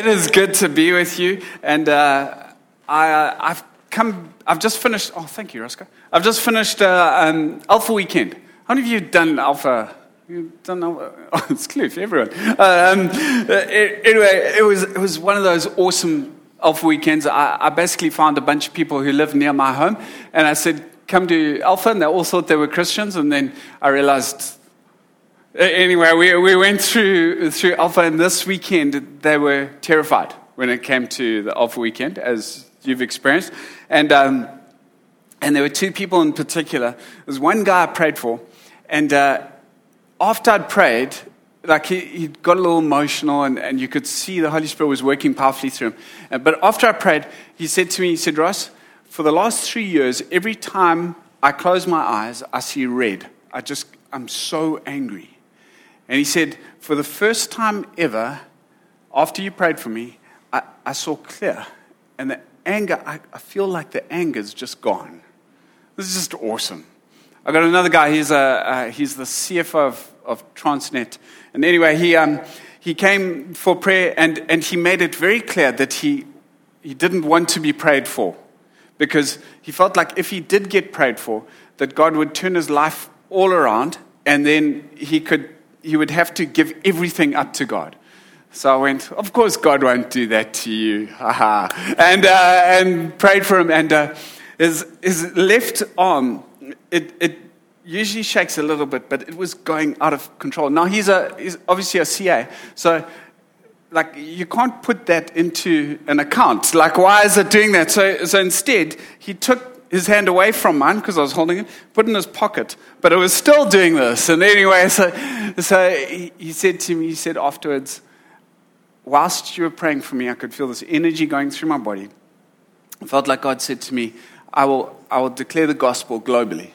It is good to be with you, and uh, I, uh, I've come. I've just finished. Oh, thank you, Roscoe. I've just finished uh, um, Alpha Weekend. How many of you done Alpha? You done Alpha? Oh, it's Cliff, everyone. Um, it, anyway, it was it was one of those awesome Alpha weekends. I, I basically found a bunch of people who live near my home, and I said, "Come to Alpha," and they all thought they were Christians, and then I realized Anyway, we, we went through, through Alpha, and this weekend they were terrified when it came to the Alpha weekend, as you've experienced. And, um, and there were two people in particular. There's one guy I prayed for, and uh, after I'd prayed, like he, he got a little emotional, and, and you could see the Holy Spirit was working powerfully through him. But after I prayed, he said to me, he said, Ross, for the last three years, every time I close my eyes, I see red. I just, I'm so angry. And he said, For the first time ever, after you prayed for me, I, I saw clear. And the anger, I, I feel like the anger is just gone. This is just awesome. I got another guy, he's, a, uh, he's the CFO of, of Transnet. And anyway, he, um, he came for prayer and, and he made it very clear that he, he didn't want to be prayed for because he felt like if he did get prayed for, that God would turn his life all around and then he could he would have to give everything up to God. So I went, of course, God won't do that to you. and, uh, and prayed for him. And uh, his, his left arm, it, it usually shakes a little bit, but it was going out of control. Now, he's, a, he's obviously a CA. So, like, you can't put that into an account. Like, why is it doing that? So, so instead, he took his hand away from mine because I was holding it, put it in his pocket, but it was still doing this. And anyway, so, so he, said to me, he said afterwards, whilst you were praying for me, I could feel this energy going through my body. I felt like God said to me, I will, I will declare the gospel globally.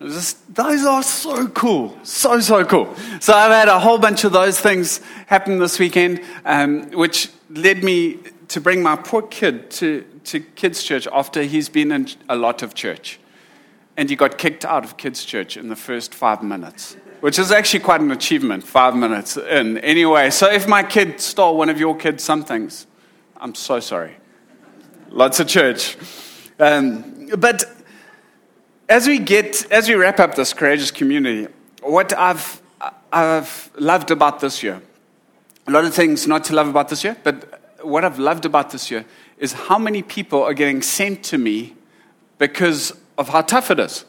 Just, those are so cool. So, so cool. So I've had a whole bunch of those things happen this weekend, um, which led me to bring my poor kid to, to kids' church after he's been in a lot of church. And he got kicked out of kids' church in the first five minutes, which is actually quite an achievement, five minutes in. Anyway, so if my kid stole one of your kids' somethings, I'm so sorry. Lots of church. Um, but as we get, as we wrap up this courageous community, what I've, I've loved about this year, a lot of things not to love about this year, but what I've loved about this year is how many people are getting sent to me because of how tough it is.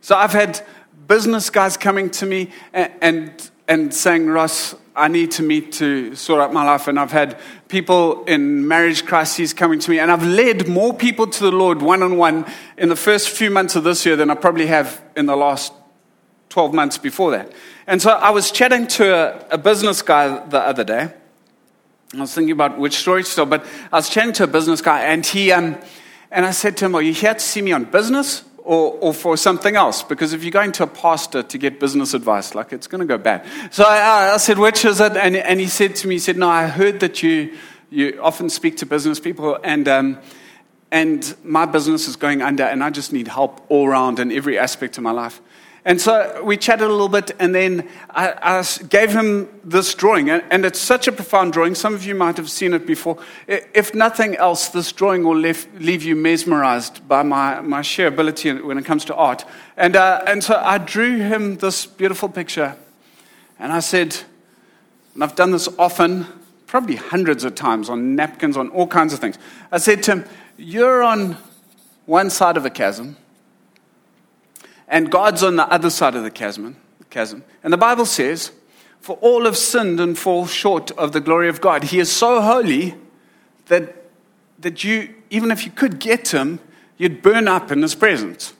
So I've had business guys coming to me and, and, and saying, Ross, I need to meet to sort out my life. And I've had people in marriage crises coming to me. And I've led more people to the Lord one on one in the first few months of this year than I probably have in the last 12 months before that. And so I was chatting to a, a business guy the other day. I was thinking about which to tell, but I was chatting to a business guy, and he, um, and I said to him, "Are you here to see me on business or, or for something else? Because if you're going to a pastor to get business advice, like it's going to go bad." So I, I said, "Which is it?" And, and he said to me, "He said, no, I heard that you you often speak to business people, and um, and my business is going under, and I just need help all around in every aspect of my life." And so we chatted a little bit, and then I, I gave him this drawing. And it's such a profound drawing. Some of you might have seen it before. If nothing else, this drawing will leave, leave you mesmerized by my, my sheer ability when it comes to art. And, uh, and so I drew him this beautiful picture. And I said, and I've done this often, probably hundreds of times on napkins, on all kinds of things. I said to him, You're on one side of a chasm and God's on the other side of the chasm. chasm. And the Bible says, For all have sinned and fall short of the glory of God. He is so holy that, that you, even if you could get him, you'd burn up in his presence.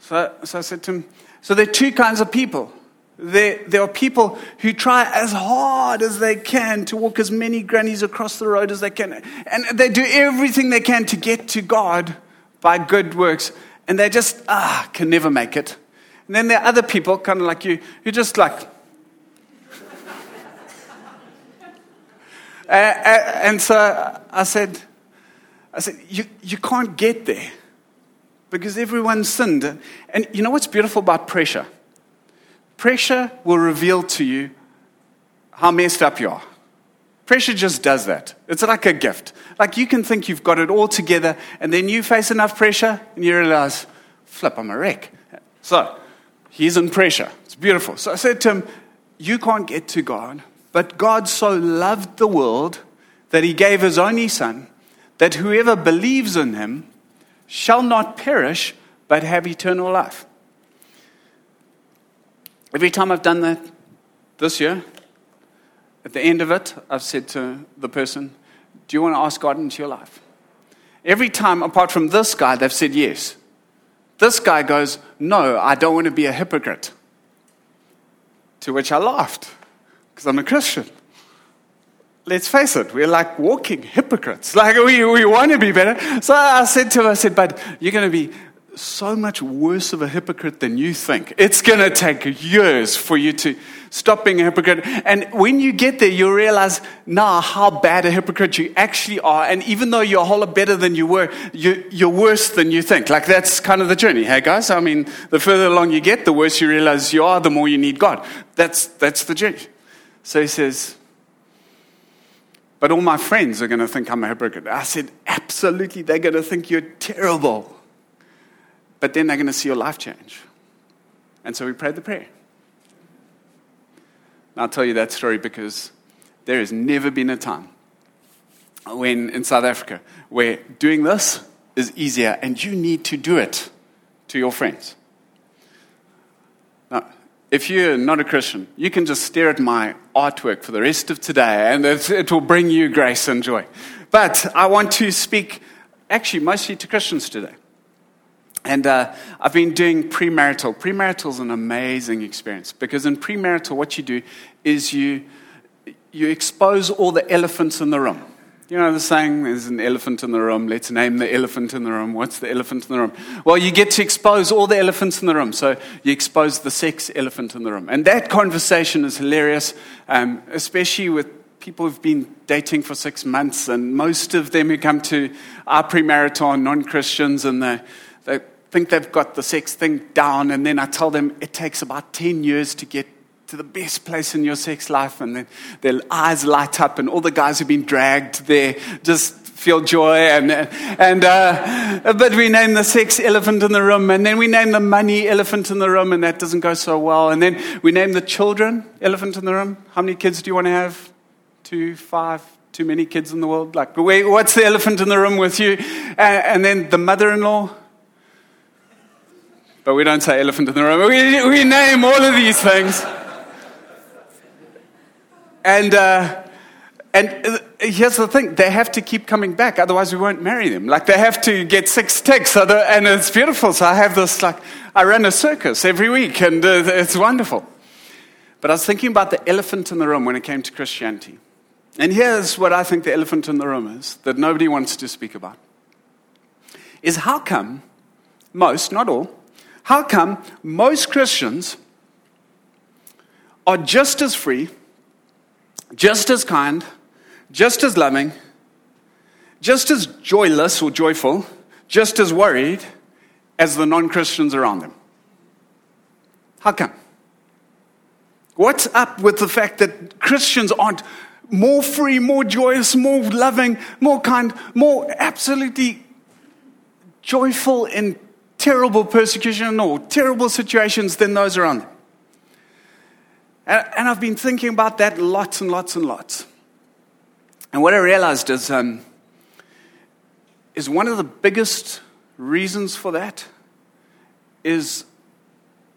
So, so I said to him, So there are two kinds of people. There, there are people who try as hard as they can to walk as many grannies across the road as they can. And they do everything they can to get to God by good works and they just, ah, can never make it. And then there are other people, kind of like you, who just like, uh, uh, and so I said, I said, you, you can't get there because everyone sinned. And you know what's beautiful about pressure? Pressure will reveal to you how messed up you are. Pressure just does that. It's like a gift. Like you can think you've got it all together, and then you face enough pressure, and you realize, flip, I'm a wreck. So, he's in pressure. It's beautiful. So I said to him, You can't get to God, but God so loved the world that he gave his only Son, that whoever believes in him shall not perish, but have eternal life. Every time I've done that this year, at the end of it, I've said to the person, Do you want to ask God into your life? Every time, apart from this guy, they've said yes. This guy goes, No, I don't want to be a hypocrite. To which I laughed, because I'm a Christian. Let's face it, we're like walking hypocrites. Like, we, we want to be better. So I said to him, I said, But you're going to be so much worse of a hypocrite than you think. It's going to take years for you to stop being a hypocrite. And when you get there, you'll realize now how bad a hypocrite you actually are. And even though you're a whole lot better than you were, you, you're worse than you think. Like that's kind of the journey. Hey guys, I mean, the further along you get, the worse you realize you are, the more you need God. That's, that's the journey. So he says, but all my friends are going to think I'm a hypocrite. I said, absolutely, they're going to think you're terrible but then they're going to see your life change. And so we prayed the prayer. And I'll tell you that story because there has never been a time when in South Africa where doing this is easier and you need to do it to your friends. Now, if you're not a Christian, you can just stare at my artwork for the rest of today and it, it will bring you grace and joy. But I want to speak actually mostly to Christians today. And uh, I've been doing premarital. Premarital is an amazing experience because in premarital, what you do is you, you expose all the elephants in the room. You know the saying, there's an elephant in the room, let's name the elephant in the room. What's the elephant in the room? Well, you get to expose all the elephants in the room. So you expose the sex elephant in the room. And that conversation is hilarious, um, especially with people who've been dating for six months. And most of them who come to our premarital are non Christians and they think they've got the sex thing down, and then I tell them it takes about 10 years to get to the best place in your sex life, and then their eyes light up, and all the guys who've been dragged there just feel joy. And, and, uh, but we name the sex elephant in the room, and then we name the money elephant in the room, and that doesn't go so well. And then we name the children elephant in the room. How many kids do you want to have? Two, five, too many kids in the world? Like, wait, what's the elephant in the room with you? And, and then the mother in law but we don't say elephant in the room. We, we name all of these things. And, uh, and uh, here's the thing they have to keep coming back, otherwise, we won't marry them. Like, they have to get six ticks, and it's beautiful. So I have this, like, I run a circus every week, and uh, it's wonderful. But I was thinking about the elephant in the room when it came to Christianity. And here's what I think the elephant in the room is that nobody wants to speak about is how come most, not all, how come most Christians are just as free, just as kind, just as loving, just as joyless or joyful, just as worried as the non Christians around them? How come? What's up with the fact that Christians aren't more free, more joyous, more loving, more kind, more absolutely joyful in terrible persecution or terrible situations than those around them. And, and I've been thinking about that lots and lots and lots. And what I realized is, um, is one of the biggest reasons for that is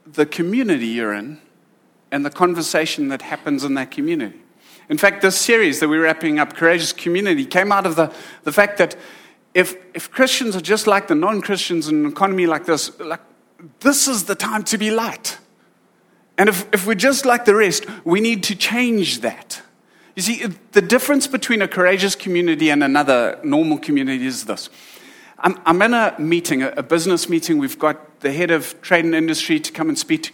the community you're in and the conversation that happens in that community. In fact, this series that we're wrapping up, Courageous Community, came out of the, the fact that if, if Christians are just like the non Christians in an economy like this, like, this is the time to be light. And if, if we're just like the rest, we need to change that. You see, the difference between a courageous community and another normal community is this. I'm, I'm in a meeting, a, a, business meeting. We've got the head of trade and industry to come and speak to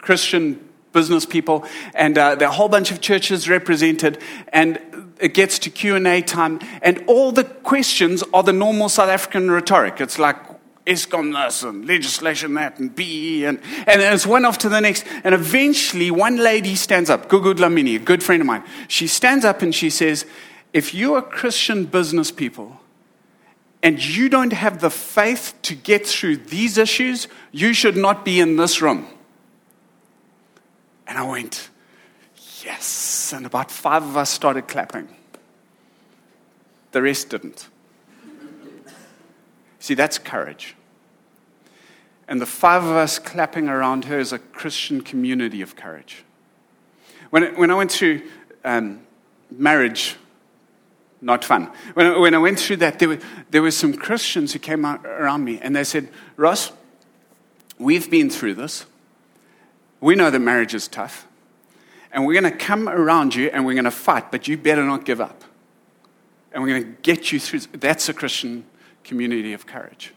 Christian business people, and uh, there are a whole bunch of churches represented. And it gets to Q&A time, and all the questions are the normal South African rhetoric. It's like, Eskom this and legislation that and BE and, and it's one off to the next. And eventually one lady stands up, Gugu Dlamini, a good friend of mine. She stands up and she says, if you are Christian business people and you don't have the faith to get through these issues, you should not be in this room. And I went, yes. And about five of us started clapping. The rest didn't. See, that's courage. And the five of us clapping around her is a Christian community of courage. When, when I went through um, marriage, not fun. When I, when I went through that, there were, there were some Christians who came around me and they said, Ross, we've been through this. We know that marriage is tough. And we're going to come around you and we're going to fight, but you better not give up. And we're going to get you through. That's a Christian community of courage.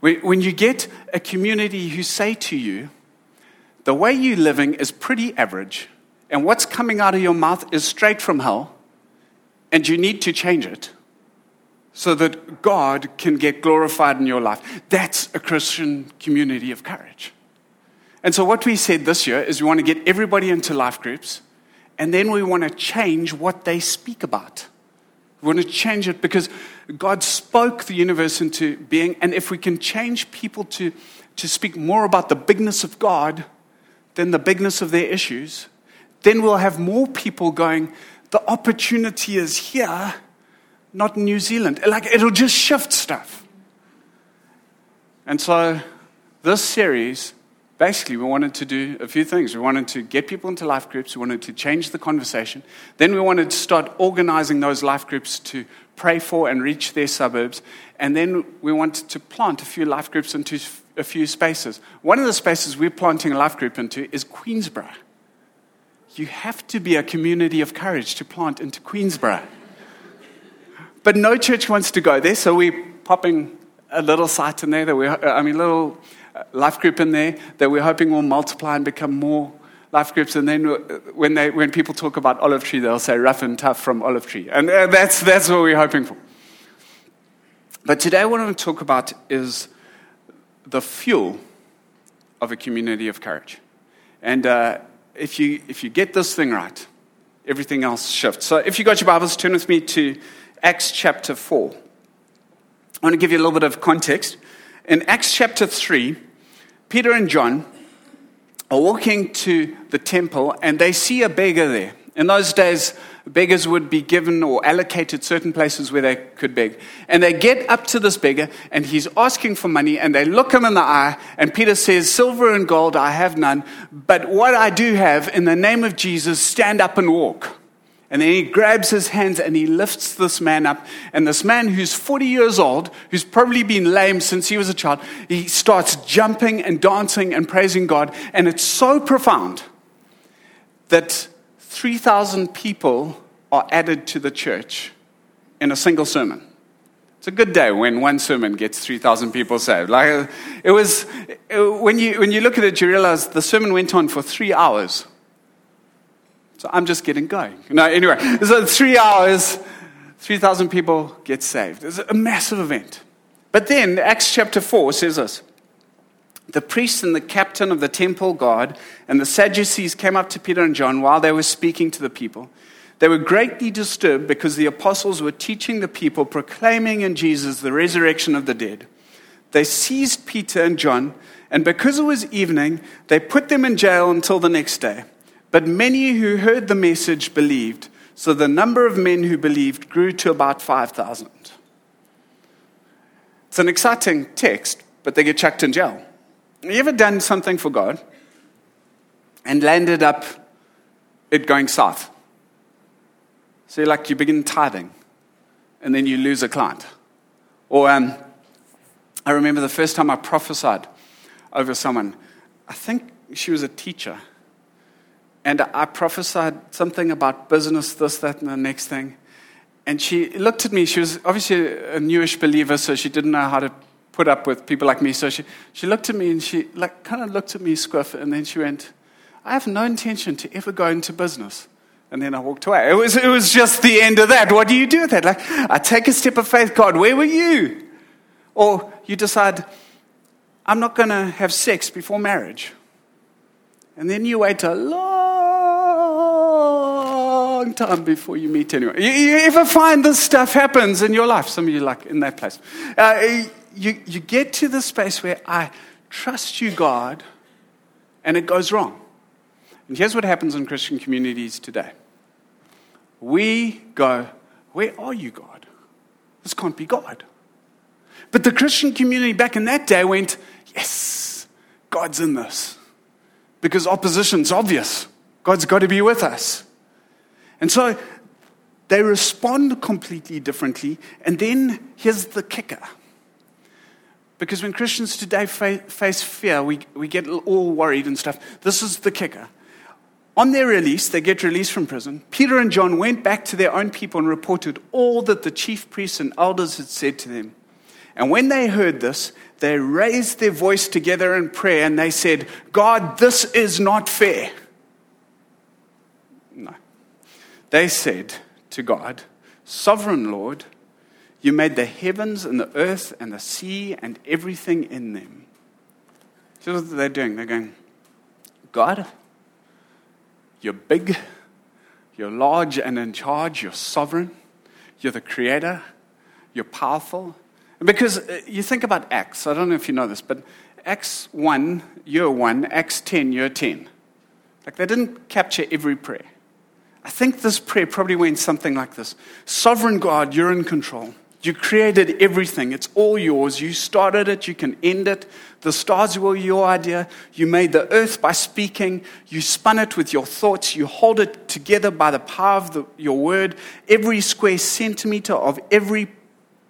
When you get a community who say to you, the way you're living is pretty average, and what's coming out of your mouth is straight from hell, and you need to change it so that God can get glorified in your life. That's a Christian community of courage. And so, what we said this year is we want to get everybody into life groups, and then we want to change what they speak about. We want to change it because God spoke the universe into being, and if we can change people to, to speak more about the bigness of God than the bigness of their issues, then we'll have more people going, the opportunity is here, not in New Zealand. Like it'll just shift stuff. And so this series basically, we wanted to do a few things. We wanted to get people into life groups, we wanted to change the conversation. Then we wanted to start organizing those life groups to pray for and reach their suburbs. And then we wanted to plant a few life groups into a few spaces. One of the spaces we're planting a life group into is Queensborough. You have to be a community of courage to plant into Queensborough. But no church wants to go there, so we're popping a little site in there that we, I mean, little life group in there that we're hoping will multiply and become more life groups. And then when, they, when people talk about olive tree, they'll say rough and tough from olive tree. And uh, that's, that's what we're hoping for. But today, what I want to talk about is the fuel of a community of courage. And uh, if, you, if you get this thing right, everything else shifts. So if you got your Bibles, turn with me to Acts chapter 4. I want to give you a little bit of context. In Acts chapter 3, Peter and John are walking to the temple and they see a beggar there. In those days, beggars would be given or allocated certain places where they could beg. And they get up to this beggar and he's asking for money and they look him in the eye and Peter says, Silver and gold I have none, but what I do have, in the name of Jesus, stand up and walk. And then he grabs his hands and he lifts this man up. And this man, who's 40 years old, who's probably been lame since he was a child, he starts jumping and dancing and praising God. And it's so profound that 3,000 people are added to the church in a single sermon. It's a good day when one sermon gets 3,000 people saved. Like, it was, when, you, when you look at it, you realize the sermon went on for three hours. So I'm just getting going. No, anyway, so three hours, 3,000 people get saved. It's a massive event. But then Acts chapter 4 says this The priest and the captain of the temple guard and the Sadducees came up to Peter and John while they were speaking to the people. They were greatly disturbed because the apostles were teaching the people, proclaiming in Jesus the resurrection of the dead. They seized Peter and John, and because it was evening, they put them in jail until the next day. But many who heard the message believed, so the number of men who believed grew to about 5,000. It's an exciting text, but they get chucked in jail. You ever done something for God and landed up it going south? So, like, you begin tithing and then you lose a client. Or um, I remember the first time I prophesied over someone, I think she was a teacher and I prophesied something about business, this, that, and the next thing. And she looked at me. She was obviously a newish believer, so she didn't know how to put up with people like me. So she, she looked at me and she like kind of looked at me squiff, and then she went, I have no intention to ever go into business. And then I walked away. It was, it was just the end of that. What do you do with that? Like, I take a step of faith. God, where were you? Or you decide, I'm not going to have sex before marriage. And then you wait a long time before you meet anyone. You, you ever find this stuff happens in your life? Some of you like in that place. Uh, you, you get to the space where I trust you, God, and it goes wrong. And here's what happens in Christian communities today we go, Where are you, God? This can't be God. But the Christian community back in that day went, Yes, God's in this. Because opposition's obvious. God's got to be with us. And so they respond completely differently. And then here's the kicker. Because when Christians today face fear, we, we get all worried and stuff. This is the kicker. On their release, they get released from prison. Peter and John went back to their own people and reported all that the chief priests and elders had said to them. And when they heard this, they raised their voice together in prayer and they said, God, this is not fair. No. They said to God, Sovereign Lord, you made the heavens and the earth and the sea and everything in them. So what they're doing. They're going, God, you're big, you're large and in charge, you're sovereign, you're the creator, you're powerful. Because uh, you think about Acts, I don't know if you know this, but Acts 1, year 1, Acts 10, year 10. Like they didn't capture every prayer. I think this prayer probably went something like this Sovereign God, you're in control. You created everything. It's all yours. You started it. You can end it. The stars were your idea. You made the earth by speaking. You spun it with your thoughts. You hold it together by the power of the, your word. Every square centimeter of every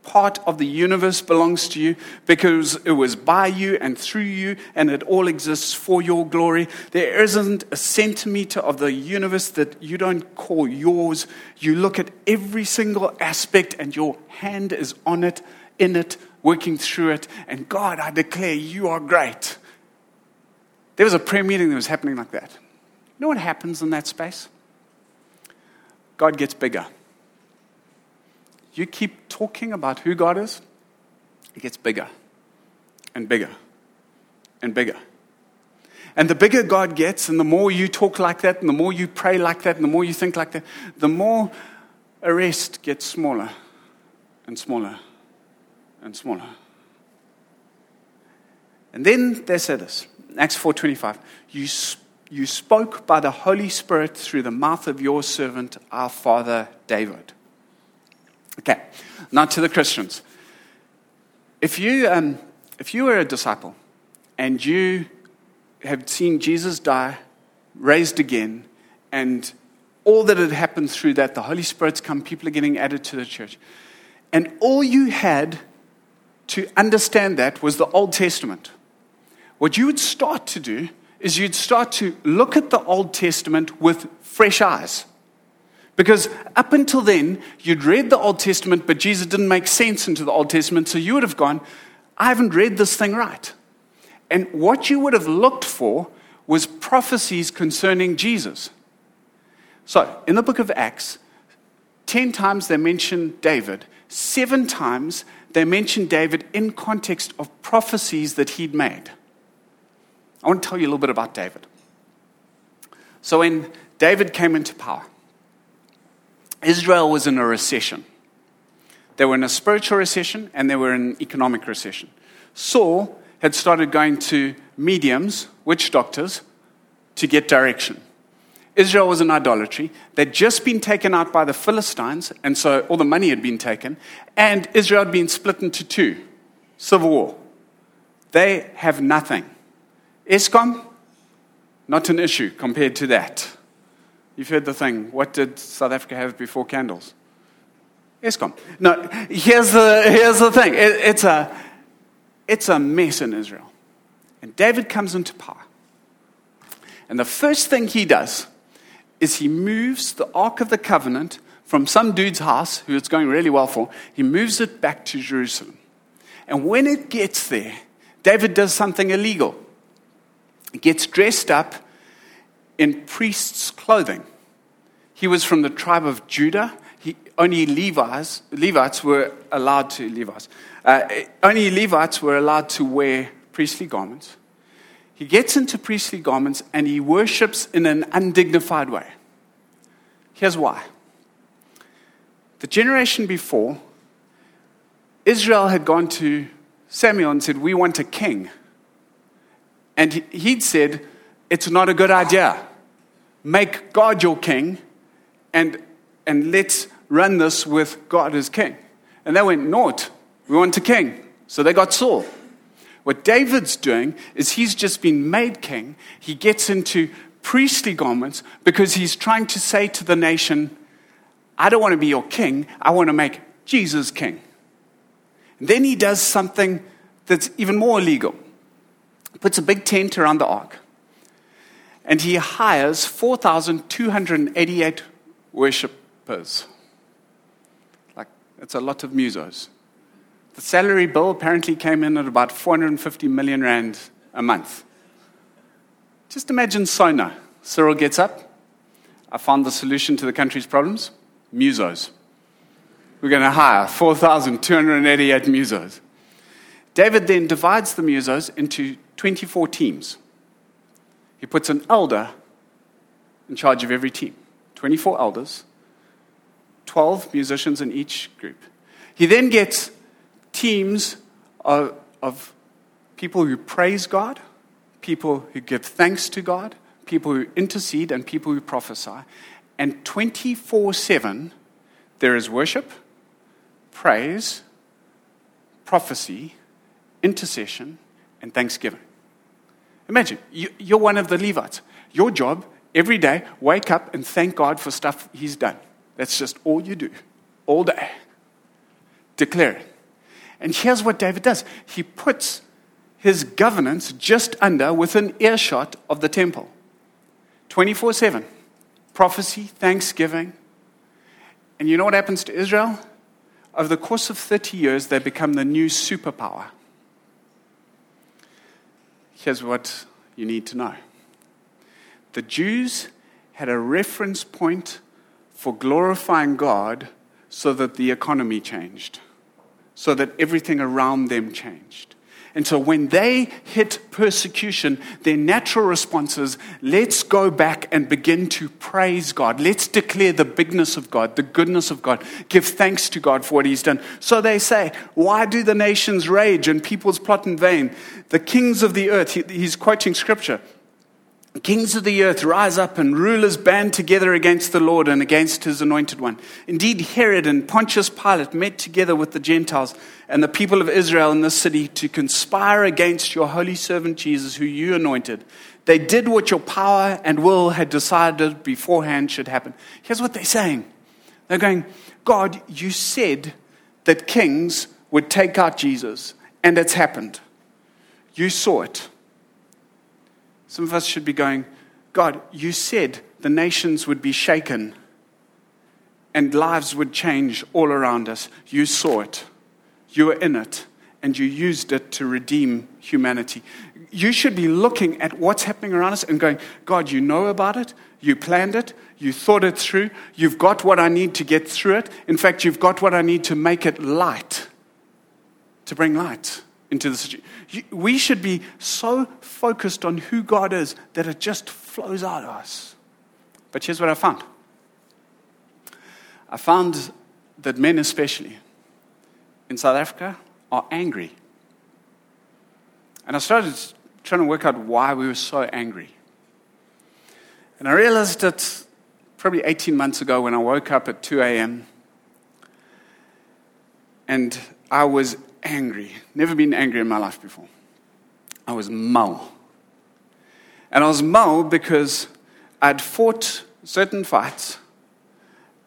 part of the universe belongs to you because it was by you and through you, and it all exists for your glory. There isn't a centimeter of the universe that you don't call yours. You look at every single aspect, and your hand is on it, in it, working through it. And God, I declare you are great. There was a prayer meeting that was happening like that. You know what happens in that space? God gets bigger you keep talking about who God is, it gets bigger and bigger and bigger. And the bigger God gets, and the more you talk like that, and the more you pray like that, and the more you think like that, the more arrest gets smaller and smaller and smaller. And then they said this, Acts 4:25. You you spoke by the Holy Spirit through the mouth of your servant, our father David. Okay, now to the Christians. If you, um, if you were a disciple and you have seen Jesus die, raised again, and all that had happened through that, the Holy Spirit's come, people are getting added to the church, and all you had to understand that was the Old Testament. What you would start to do is you'd start to look at the Old Testament with fresh eyes. Because up until then, you'd read the Old Testament, but Jesus didn't make sense into the Old Testament, so you would have gone, I haven't read this thing right. And what you would have looked for was prophecies concerning Jesus. So, in the book of Acts, 10 times they mention David, seven times they mention David in context of prophecies that he'd made. I want to tell you a little bit about David. So, when David came into power, Israel was in a recession. They were in a spiritual recession and they were in an economic recession. Saul had started going to mediums, witch doctors, to get direction. Israel was in idolatry. They'd just been taken out by the Philistines, and so all the money had been taken, and Israel had been split into two civil war. They have nothing. Eskom, not an issue compared to that. You've heard the thing. What did South Africa have before candles? Eskom. No, here's the, here's the thing. It, it's, a, it's a mess in Israel. And David comes into power. And the first thing he does is he moves the Ark of the Covenant from some dude's house, who it's going really well for, he moves it back to Jerusalem. And when it gets there, David does something illegal. He gets dressed up in priest's clothing. He was from the tribe of Judah. He, only Levites, Levites were allowed to Levites. Uh, only Levites were allowed to wear priestly garments. He gets into priestly garments and he worships in an undignified way. Here's why. The generation before, Israel had gone to Samuel and said, We want a king. And he'd said, It's not a good idea. Make God your king and, and let's run this with God as king. And they went, Naught, we want a king. So they got Saul. What David's doing is he's just been made king. He gets into priestly garments because he's trying to say to the nation, I don't want to be your king, I want to make Jesus king. And then he does something that's even more illegal. He puts a big tent around the ark. And he hires 4,288 worshippers. Like, it's a lot of musos. The salary bill apparently came in at about 450 million rand a month. Just imagine Sona. Cyril gets up. I found the solution to the country's problems musos. We're going to hire 4,288 musos. David then divides the musos into 24 teams. He puts an elder in charge of every team 24 elders, 12 musicians in each group. He then gets teams of, of people who praise God, people who give thanks to God, people who intercede, and people who prophesy. And 24 7, there is worship, praise, prophecy, intercession, and thanksgiving. Imagine, you're one of the Levites. Your job every day, wake up and thank God for stuff He's done. That's just all you do, all day. Declare it. And here's what David does he puts his governance just under, within earshot of the temple 24 7 prophecy, thanksgiving. And you know what happens to Israel? Over the course of 30 years, they become the new superpower. Here's what you need to know the Jews had a reference point for glorifying God so that the economy changed, so that everything around them changed. And so when they hit persecution, their natural response is let's go back and begin to praise God. Let's declare the bigness of God, the goodness of God, give thanks to God for what He's done. So they say, Why do the nations rage and peoples plot in vain? The kings of the earth, he's quoting scripture. Kings of the earth rise up and rulers band together against the Lord and against his anointed one. Indeed, Herod and Pontius Pilate met together with the Gentiles and the people of Israel in this city to conspire against your holy servant Jesus, who you anointed. They did what your power and will had decided beforehand should happen. Here's what they're saying they're going, God, you said that kings would take out Jesus, and it's happened. You saw it. Some of us should be going, God, you said the nations would be shaken and lives would change all around us. You saw it, you were in it, and you used it to redeem humanity. You should be looking at what's happening around us and going, God, you know about it, you planned it, you thought it through, you've got what I need to get through it. In fact, you've got what I need to make it light, to bring light into the situation. We should be so focused on who God is that it just flows out of us. But here's what I found I found that men, especially in South Africa, are angry. And I started trying to work out why we were so angry. And I realized that probably 18 months ago when I woke up at 2 a.m. and I was angry. Never been angry in my life before. I was mal. And I was mal because I'd fought certain fights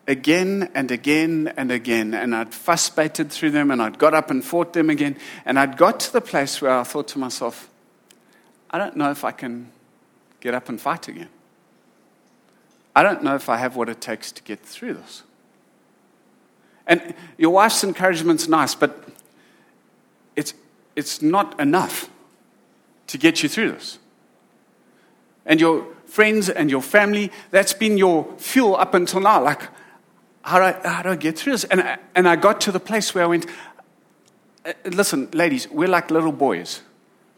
again and again and again, and I'd fuss baited through them, and I'd got up and fought them again, and I'd got to the place where I thought to myself, I don't know if I can get up and fight again. I don't know if I have what it takes to get through this. And your wife's encouragement's nice, but it's, it's not enough to get you through this. And your friends and your family, that's been your fuel up until now. Like, how do I, how do I get through this? And I, and I got to the place where I went, uh, listen, ladies, we're like little boys.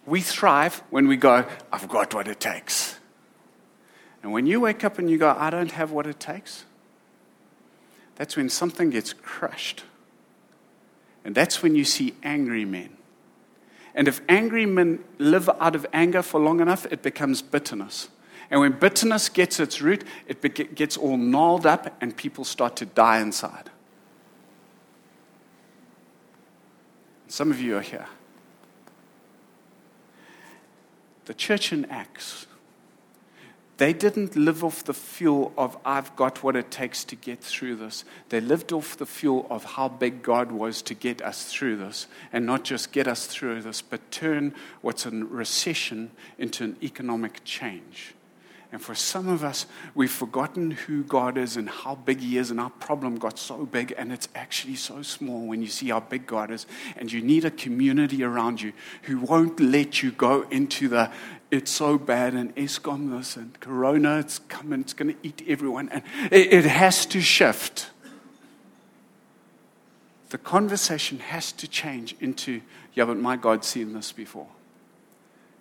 We thrive when we go, I've got what it takes. And when you wake up and you go, I don't have what it takes, that's when something gets crushed. And that's when you see angry men. And if angry men live out of anger for long enough, it becomes bitterness. And when bitterness gets its root, it gets all gnarled up and people start to die inside. Some of you are here. The church in Acts, they didn't live off the fuel of, I've got what it takes to get through this. They lived off the fuel of how big God was to get us through this. And not just get us through this, but turn what's a recession into an economic change. And for some of us, we've forgotten who God is and how big He is, and our problem got so big, and it's actually so small when you see how big God is. And you need a community around you who won't let you go into the it's so bad, and Eskom this, and Corona, it's coming, it's going to eat everyone. And it, it has to shift. The conversation has to change into, yeah, but my God's seen this before.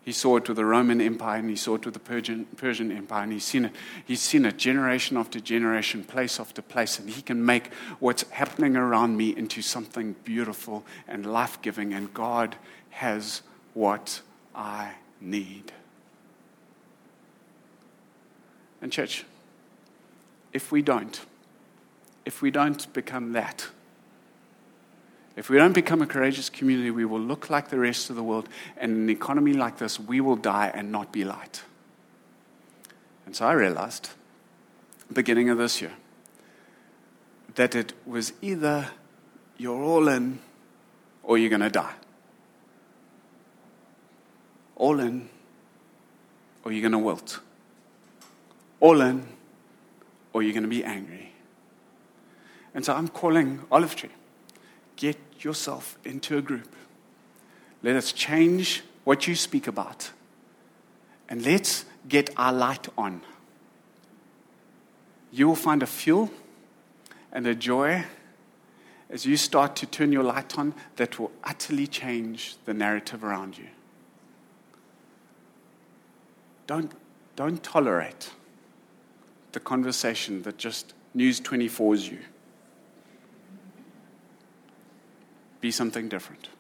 He saw it with the Roman Empire and he saw it with the Persian, Persian Empire. And he's seen, it, he's seen it generation after generation, place after place. And he can make what's happening around me into something beautiful and life giving. And God has what I need. And, church, if we don't, if we don't become that, if we don't become a courageous community, we will look like the rest of the world. And in an economy like this, we will die and not be light. And so I realized, beginning of this year, that it was either you're all in or you're going to die. All in or you're going to wilt. All in or you're going to be angry. And so I'm calling Olive Tree get yourself into a group. Let us change what you speak about. And let's get our light on. You will find a fuel and a joy as you start to turn your light on that will utterly change the narrative around you. Don't, don't tolerate the conversation that just News 24s you. Be something different.